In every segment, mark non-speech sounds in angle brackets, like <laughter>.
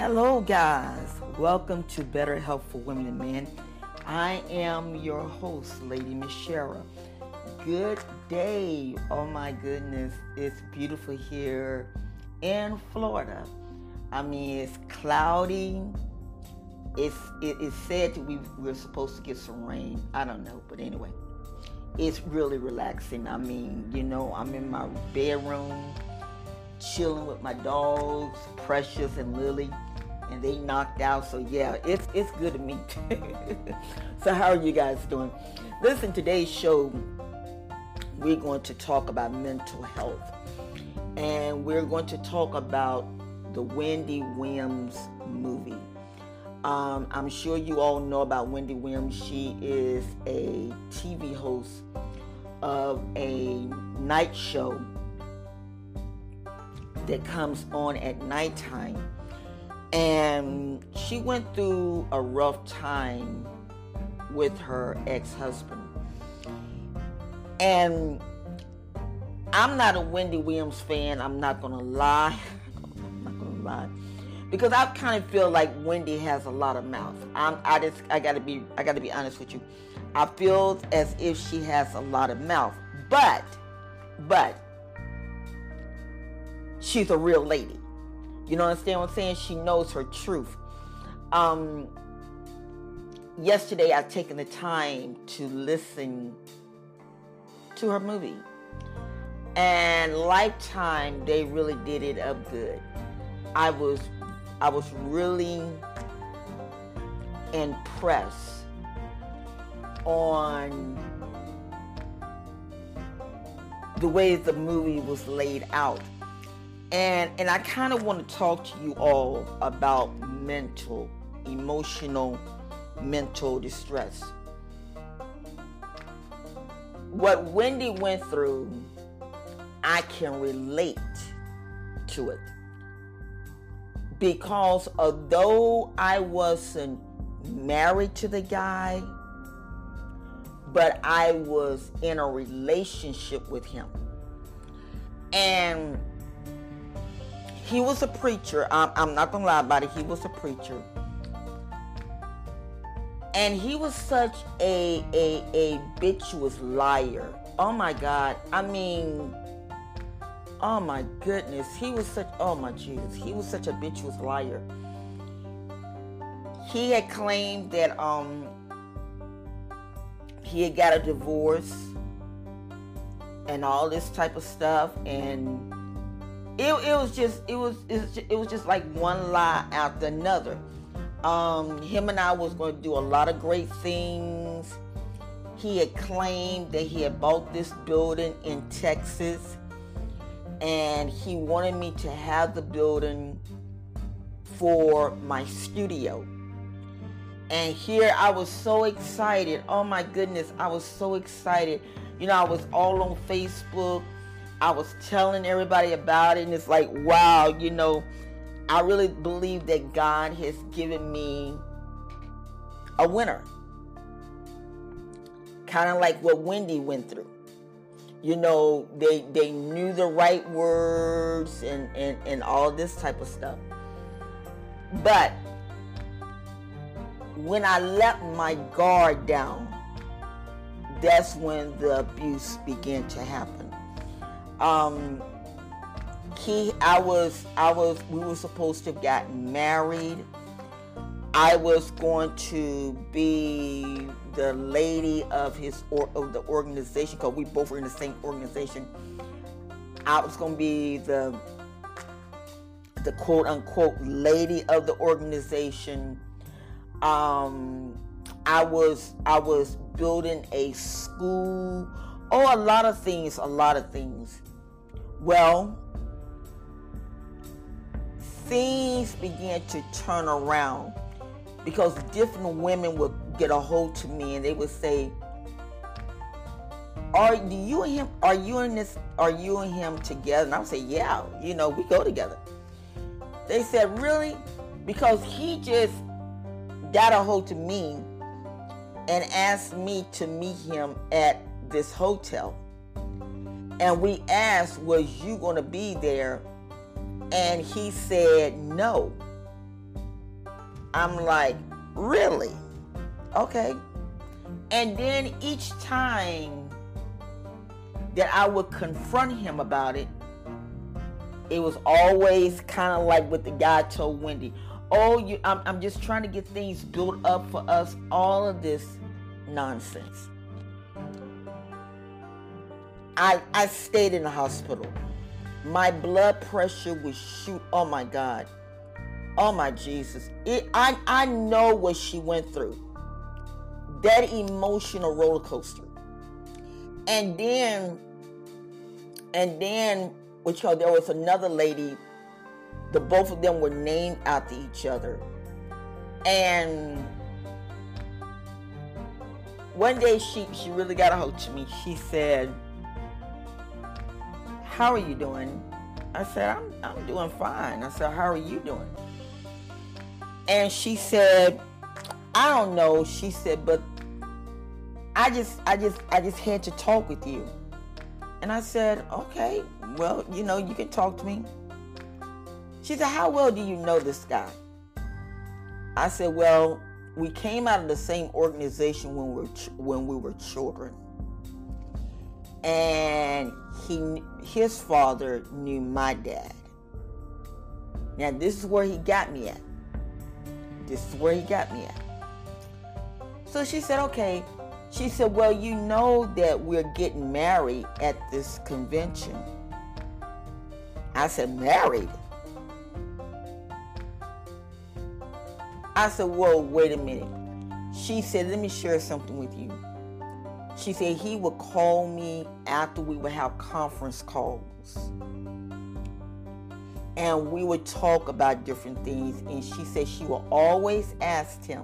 Hello, guys. Welcome to Better Health for Women and Men. I am your host, Lady Shara. Good day. Oh my goodness, it's beautiful here in Florida. I mean, it's cloudy. It's it is said that we we're supposed to get some rain. I don't know, but anyway, it's really relaxing. I mean, you know, I'm in my bedroom, chilling with my dogs, Precious and Lily, and they knocked out. So yeah, it's it's good to meet. <laughs> so how are you guys doing? Listen, today's show we're going to talk about mental health. And we're going to talk about the Wendy Williams movie. Um, I'm sure you all know about Wendy Williams. She is a TV host of a night show that comes on at nighttime. And she went through a rough time with her ex husband. And I'm not a Wendy Williams fan. I'm not gonna lie. <laughs> I'm not gonna lie. Because I kind of feel like Wendy has a lot of mouth. I'm, I just, I gotta be, I gotta be honest with you. I feel as if she has a lot of mouth, but, but, she's a real lady. You know what I'm saying? She knows her truth. Um, yesterday, I've taken the time to listen to her movie. And Lifetime, they really did it up good. I was I was really impressed on the way the movie was laid out. And and I kind of want to talk to you all about mental, emotional, mental distress what Wendy went through, I can relate to it. Because although I wasn't married to the guy, but I was in a relationship with him. And he was a preacher. I'm, I'm not going to lie about it. He was a preacher and he was such a a a bitchless liar. Oh my God! I mean, oh my goodness, he was such. Oh my Jesus, he was such a bitchless liar. He had claimed that um he had got a divorce and all this type of stuff, and it, it was just it was it was just, like one lie after another um, him and I was going to do a lot of great things. He had claimed that he had bought this building in Texas and he wanted me to have the building for my studio. And here I was so excited. Oh my goodness, I was so excited. You know, I was all on Facebook. I was telling everybody about it, and it's like, wow, you know, I really believe that God has given me a winner. Kind of like what Wendy went through. You know, they they knew the right words and, and, and all this type of stuff. But when I let my guard down, that's when the abuse began to happen. Um, he I was I was we were supposed to have gotten married. I was going to be the lady of his or of the organization because we both were in the same organization. I was going to be the the quote unquote lady of the organization. Um, I was I was building a school. Oh, a lot of things, a lot of things. Well, things began to turn around because different women would get a hold to me and they would say, are you and him are you and this are you and him together? And I would say, Yeah, you know, we go together. They said, Really? Because he just got a hold to me and asked me to meet him at this hotel. And we asked, Was you gonna be there and he said no. I'm like, really? Okay. And then each time that I would confront him about it, it was always kind of like what the guy told Wendy. Oh, you, I'm, I'm just trying to get things built up for us. All of this nonsense. I, I stayed in the hospital. My blood pressure would shoot. Oh my God. Oh my Jesus. It, I, I know what she went through. That emotional roller coaster. And then, and then, which there was another lady, the both of them were named after each other. And one day she, she really got a hold to me. She said, How are you doing? I said, I'm, I'm doing fine. I said, How are you doing? And she said, I don't know. She said, but I just I just I just had to talk with you. And I said, Okay, well, you know, you can talk to me. She said, How well do you know this guy? I said, Well, we came out of the same organization when we were when we were children. And he his father knew my dad. Now this is where he got me at. This is where he got me at. So she said, okay. She said, well, you know that we're getting married at this convention. I said, married? I said, whoa, wait a minute. She said, let me share something with you. She said he would call me after we would have conference calls and we would talk about different things. And she said she would always ask him,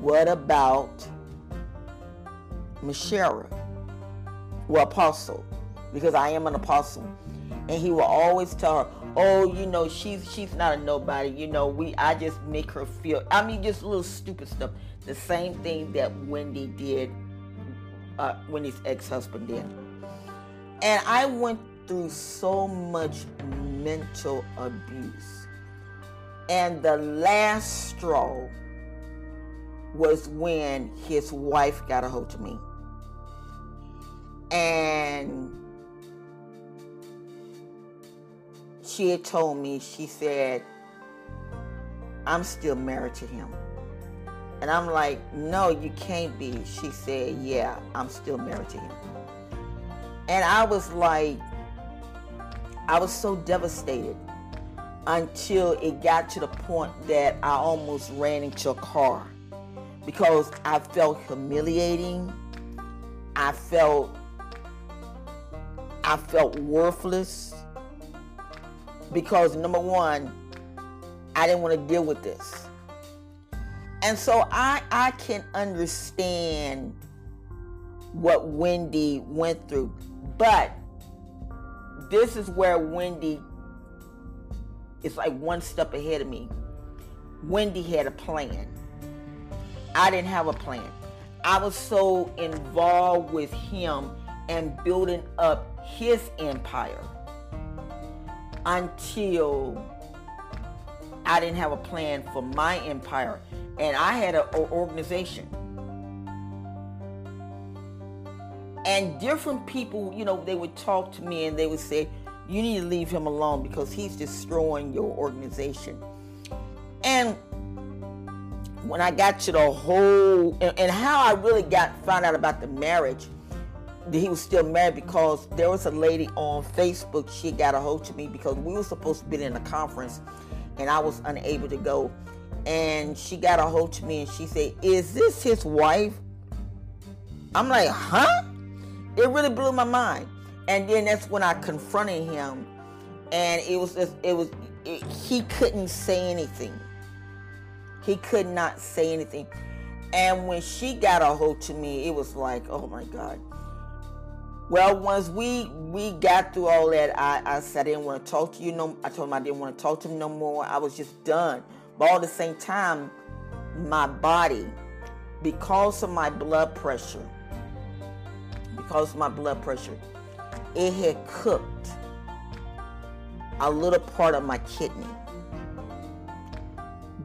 What about Mashera? Well, apostle, because I am an apostle. And he will always tell her, Oh, you know, she's she's not a nobody. You know, we I just make her feel I mean just little stupid stuff. The same thing that Wendy did, uh, Wendy's ex-husband did. And I went through so much mental abuse. And the last straw was when his wife got a hold of me. And she had told me, she said, I'm still married to him. And I'm like, no, you can't be. She said, yeah, I'm still married to him. And I was like, I was so devastated until it got to the point that I almost ran into a car because I felt humiliating. I felt I felt worthless because number one, I didn't want to deal with this. And so I I can understand what Wendy went through. But this is where Wendy is like one step ahead of me. Wendy had a plan. I didn't have a plan. I was so involved with him and building up his empire until I didn't have a plan for my empire. And I had an organization. And different people, you know, they would talk to me and they would say, you need to leave him alone because he's destroying your organization. And when I got to the whole and, and, how I really got found out about the marriage, he was still married because there was a lady on Facebook. She got a hold of me because we were supposed to be in a conference, and I was unable to go. And she got a hold to me and she said, "Is this his wife?" I'm like, "Huh?" It really blew my mind. And then that's when I confronted him, and it was just, it was it, he couldn't say anything. He could not say anything. And when she got a hold to me, it was like, oh my God. Well, once we we got through all that, I, I said I didn't want to talk to you no. I told him I didn't want to talk to him no more. I was just done. But all at the same time, my body, because of my blood pressure, because of my blood pressure, it had cooked a little part of my kidney.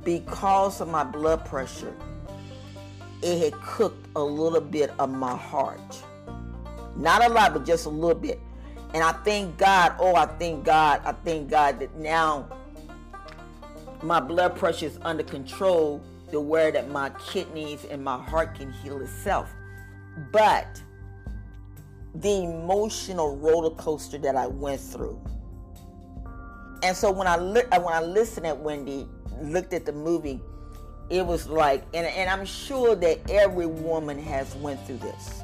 because of my blood pressure, it had cooked a little bit of my heart. Not a lot, but just a little bit. And I thank God, oh, I thank God, I thank God that now my blood pressure is under control the where that my kidneys and my heart can heal itself. But the emotional roller coaster that I went through. And so when I li- uh, when I listened at Wendy, looked at the movie, it was like, and, and I'm sure that every woman has went through this.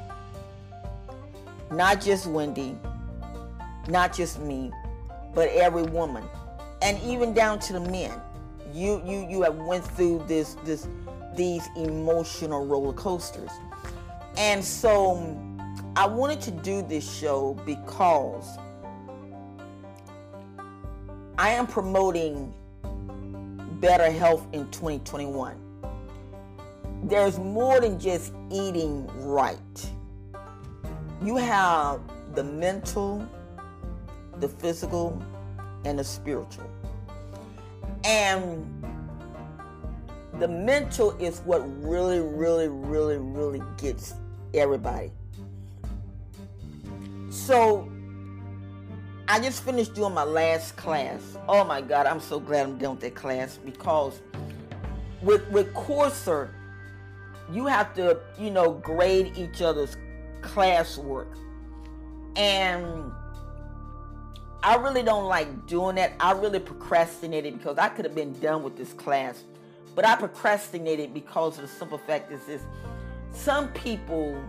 Not just Wendy, not just me, but every woman, and even down to the men. You you you have went through this this these emotional roller coasters, and so I wanted to do this show because I am promoting better health in 2021. There's more than just eating right. You have the mental, the physical, and the spiritual. And the mental is what really, really, really, really gets everybody. So I just finished doing my last class. Oh my God, I'm so glad I'm done with that class because with with Coursera, you have to, you know, grade each other's classwork. And I really don't like doing that. I really procrastinated because I could have been done with this class. But I procrastinated because of the simple fact is this some people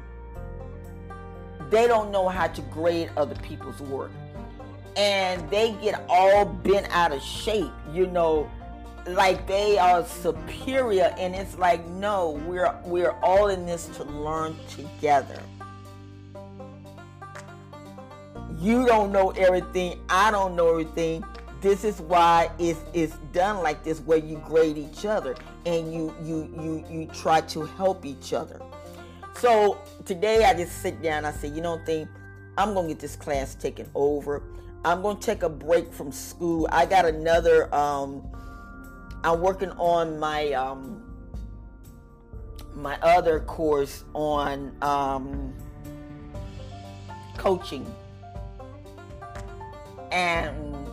they don't know how to grade other people's work. And they get all bent out of shape, you know, like they are superior and it's like no, we're we're all in this to learn together. You don't know everything, I don't know everything. This is why it's it's done like this where you grade each other and you you you you try to help each other. So today I just sit down. I say, you know, thing, I'm gonna get this class taken over. I'm gonna take a break from school. I got another. Um, I'm working on my um, my other course on um, coaching and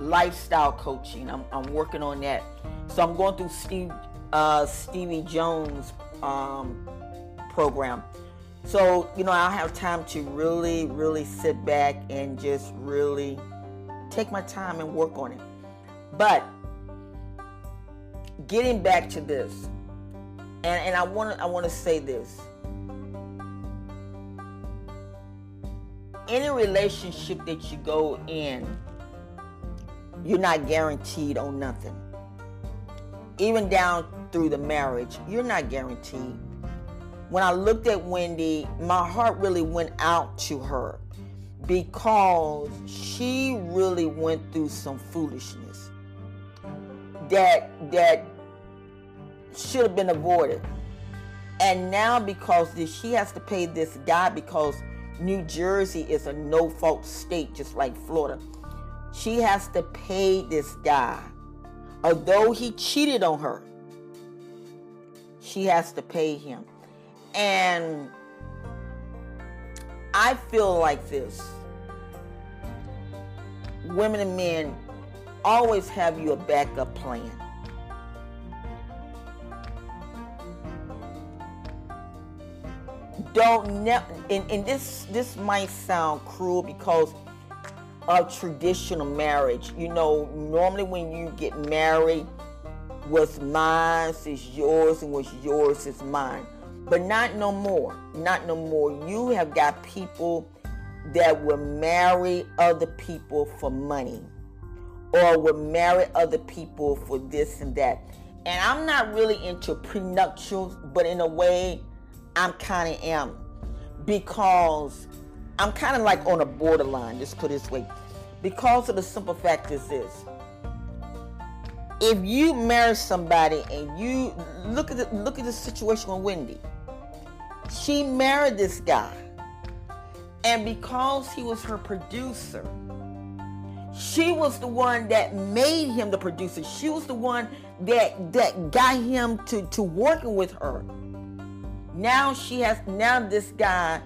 lifestyle coaching. I'm, I'm working on that. So I'm going through Steve uh, Stevie Jones um, program. So, you know, I'll have time to really, really sit back and just really take my time and work on it. But getting back to this, and, and I want to I want to say this. Any relationship that you go in, you're not guaranteed on nothing. Even down through the marriage, you're not guaranteed when I looked at Wendy, my heart really went out to her because she really went through some foolishness that that should have been avoided. And now because this, she has to pay this guy because New Jersey is a no-fault state just like Florida. She has to pay this guy. Although he cheated on her, she has to pay him. And I feel like this women and men always have you a backup plan. Don't ne- and, and this this might sound cruel because of traditional marriage. You know, normally when you get married, what's mine is yours and what's yours is mine. But not no more. Not no more. You have got people that will marry other people for money or will marry other people for this and that. And I'm not really into prenuptials, but in a way, I'm kind of am because I'm kind of like on a borderline, just put it this way. Because of the simple fact is this. If you marry somebody and you look at the, look at the situation with Wendy, she married this guy. And because he was her producer, She was the one that made him the producer. She was the one that that got him to to working with her. Now she has now this guy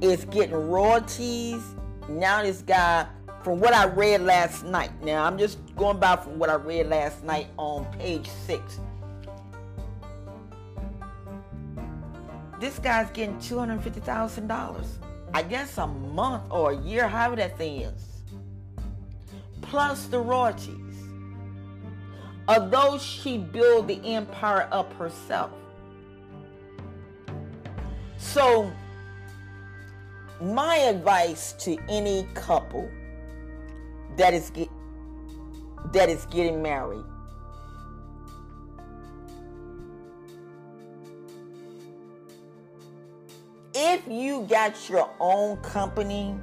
is getting royalties. Now this guy from what I read last night. Now I'm just going by from what I read last night on page 6. This guy's getting $250,000. I guess a month or a year, however that thing is plus the royalties. Although she built the empire up herself. So, my advice to any couple that is get, that is getting married if you got your own company,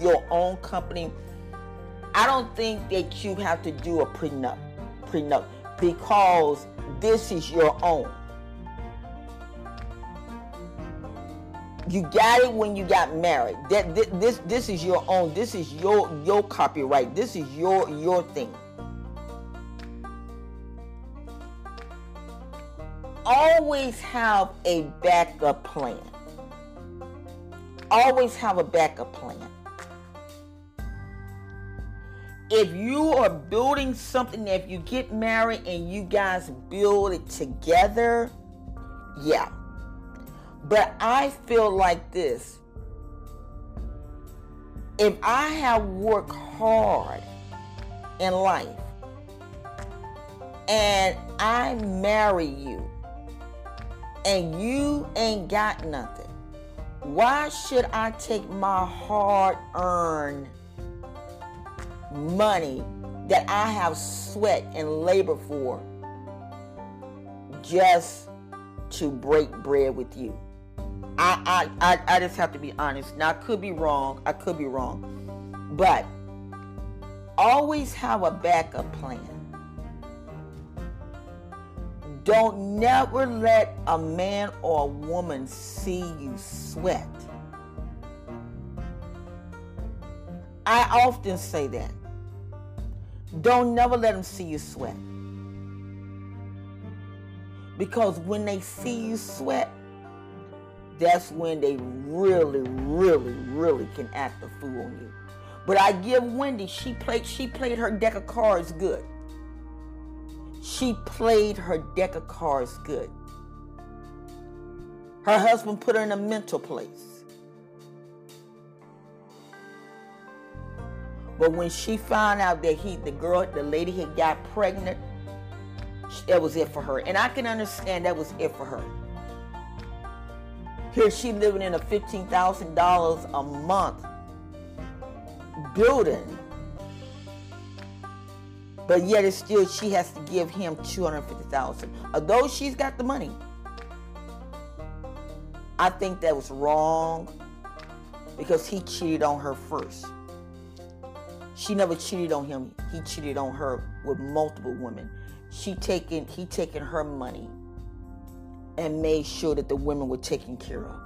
your own company, I don't think that you have to do a prenup, prenup because this is your own. You got it when you got married. That this this is your own. This is your your copyright. This is your your thing. Always have a backup plan. Always have a backup plan if you are building something, if you get married and you guys build it together, yeah. But I feel like this. If I have worked hard in life and I marry you and you ain't got nothing, why should I take my hard earned money that I have sweat and labor for just to break bread with you. I, I, I, I just have to be honest. Now, I could be wrong. I could be wrong. But always have a backup plan. Don't never let a man or a woman see you sweat. I often say that. Don't never let them see you sweat. Because when they see you sweat, that's when they really, really, really can act a fool on you. But I give Wendy, she played she played her deck of cards good. She played her deck of cards good. Her husband put her in a mental place. But when she found out that he, the girl, the lady had got pregnant, that was it for her. And I can understand that was it for her. Here she living in a $15,000 a month building. But yet it's still she has to give him 250,000. Although she's got the money. I think that was wrong because he cheated on her first. She never cheated on him. He cheated on her with multiple women. She taken he taken her money and made sure that the women were taken care of.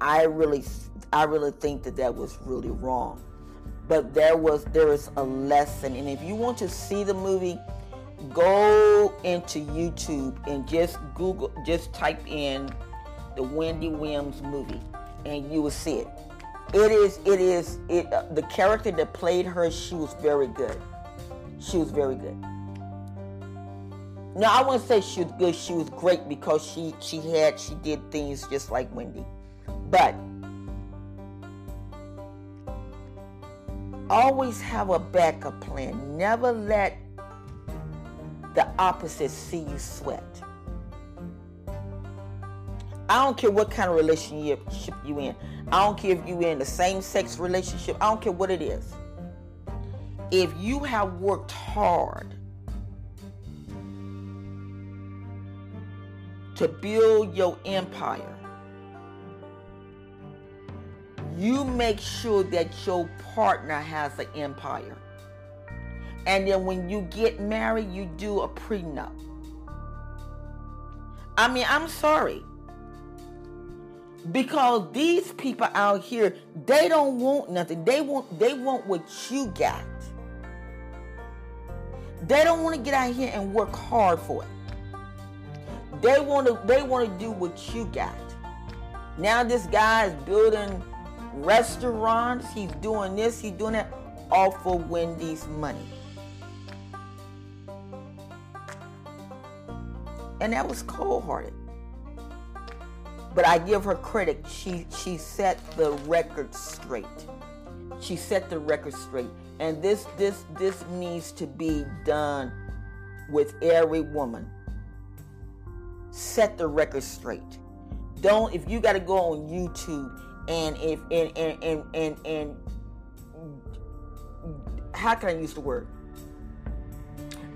I really I really think that that was really wrong. But there was there is a lesson and if you want to see the movie go into YouTube and just Google just type in the Wendy Williams movie and you will see it it is it is it uh, the character that played her she was very good she was very good now i wouldn't say she was good she was great because she she had she did things just like wendy but always have a backup plan never let the opposite see you sweat I don't care what kind of relationship you in. I don't care if you in the same sex relationship. I don't care what it is. If you have worked hard to build your empire, you make sure that your partner has an empire. And then when you get married, you do a prenup. I mean, I'm sorry. Because these people out here, they don't want nothing. They want they want what you got. They don't want to get out here and work hard for it. They want to they want to do what you got. Now this guy is building restaurants. He's doing this. He's doing that. All for Wendy's money. And that was cold hearted. But I give her credit. She she set the record straight. She set the record straight. And this this this needs to be done with every woman. Set the record straight. Don't if you got to go on YouTube and if and and and and, and how can I use the word?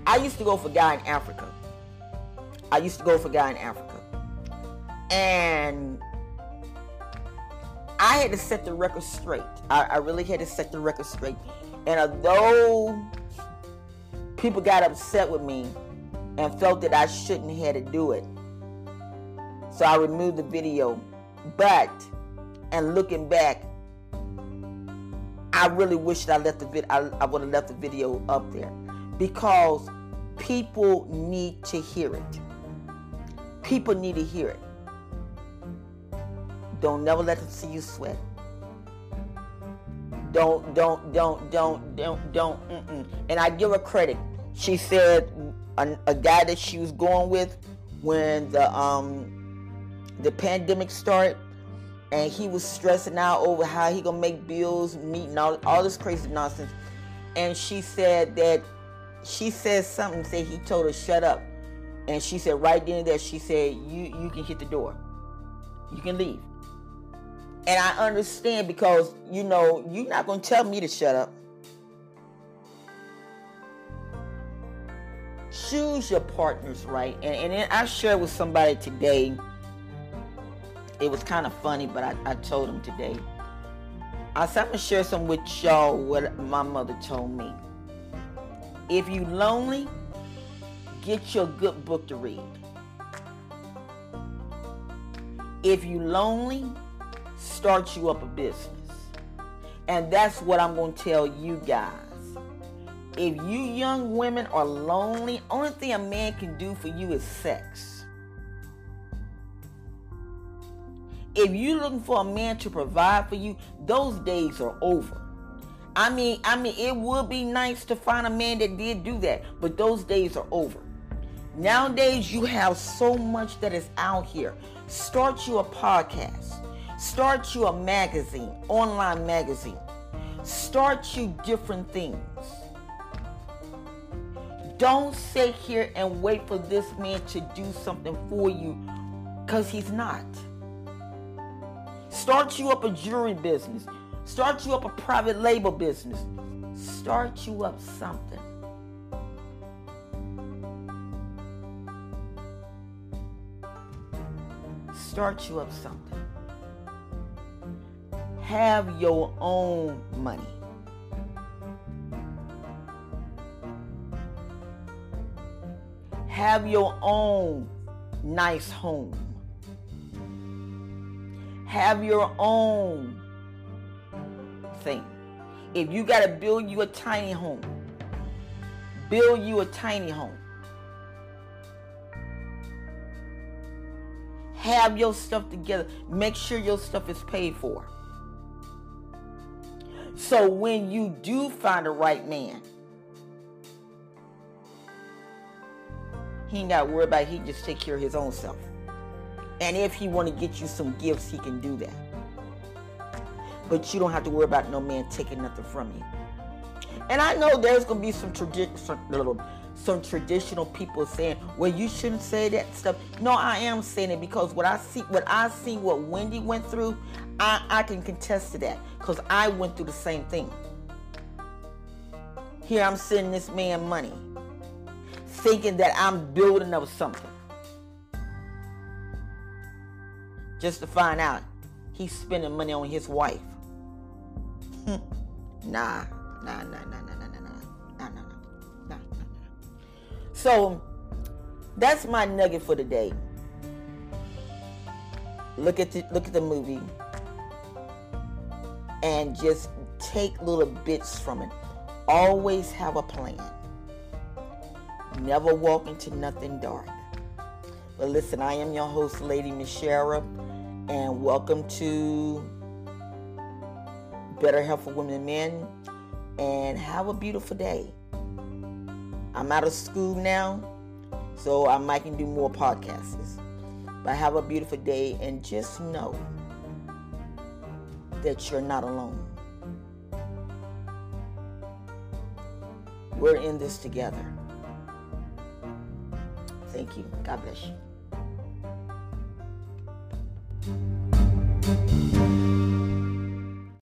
I used to go for guy in Africa. I used to go for guy in Africa. And I had to set the record straight. I, I really had to set the record straight. And although people got upset with me and felt that I shouldn't have to do it, so I removed the video. But, and looking back, I really wish I left the vid- I, I would have left the video up there because people need to hear it. People need to hear it. Don't never let them see you sweat. Don't, don't, don't, don't, don't, don't. Mm-mm. And I give her credit. She said a, a guy that she was going with when the um the pandemic started, and he was stressing out over how he gonna make bills, meeting all all this crazy nonsense. And she said that she said something. Say he told her shut up, and she said right then there she said you you can hit the door, you can leave. And I understand because, you know, you're not to tell me to shut up. Choose your partners right. And, and I shared with somebody today. It was kind of funny, but I, I told him today. I said, I'm going to share some with y'all what my mother told me. If you lonely, get your good book to read. If you lonely, start you up a business. And that's what I'm going to tell you guys. If you young women are lonely, only thing a man can do for you is sex. If you're looking for a man to provide for you, those days are over. I mean, I mean, it would be nice to find a man that did do that, but those days are over. Nowadays, you have so much that is out here. Start you a podcast. Start you a magazine, online magazine. Start you different things. Don't sit here and wait for this man to do something for you because he's not. Start you up a jewelry business. Start you up a private label business. Start you up something. Start you up something have your own money. Have your own nice home. Have your own thing. If you got to build you a tiny home, build you a tiny home. Have your stuff together. Make sure your stuff is paid for. So when you do find the right man, he ain't got to worry about it. He just take care of his own self. And if he want to get you some gifts, he can do that. But you don't have to worry about no man taking nothing from you. And I know there's gonna be some tradition, some, some traditional people saying, "Well, you shouldn't say that stuff." No, I am saying it because what I see, what I see, what Wendy went through, I, I can contest to that because I went through the same thing. Here I'm sending this man money, thinking that I'm building up something, just to find out he's spending money on his wife. nah, nah, nah, nah, nah, nah, nah, nah, nah, nah, nah, nah. So that's my nugget for today. look at the look at the movie and just take little bits from it. Always have a plan. Never walk into nothing dark. But listen, I am your host, Lady Mishara, and welcome to Better Health for Women and Men. And have a beautiful day. I'm out of school now, so I might can do more podcasts. But have a beautiful day and just know that you're not alone. We're in this together. Thank you. God bless you.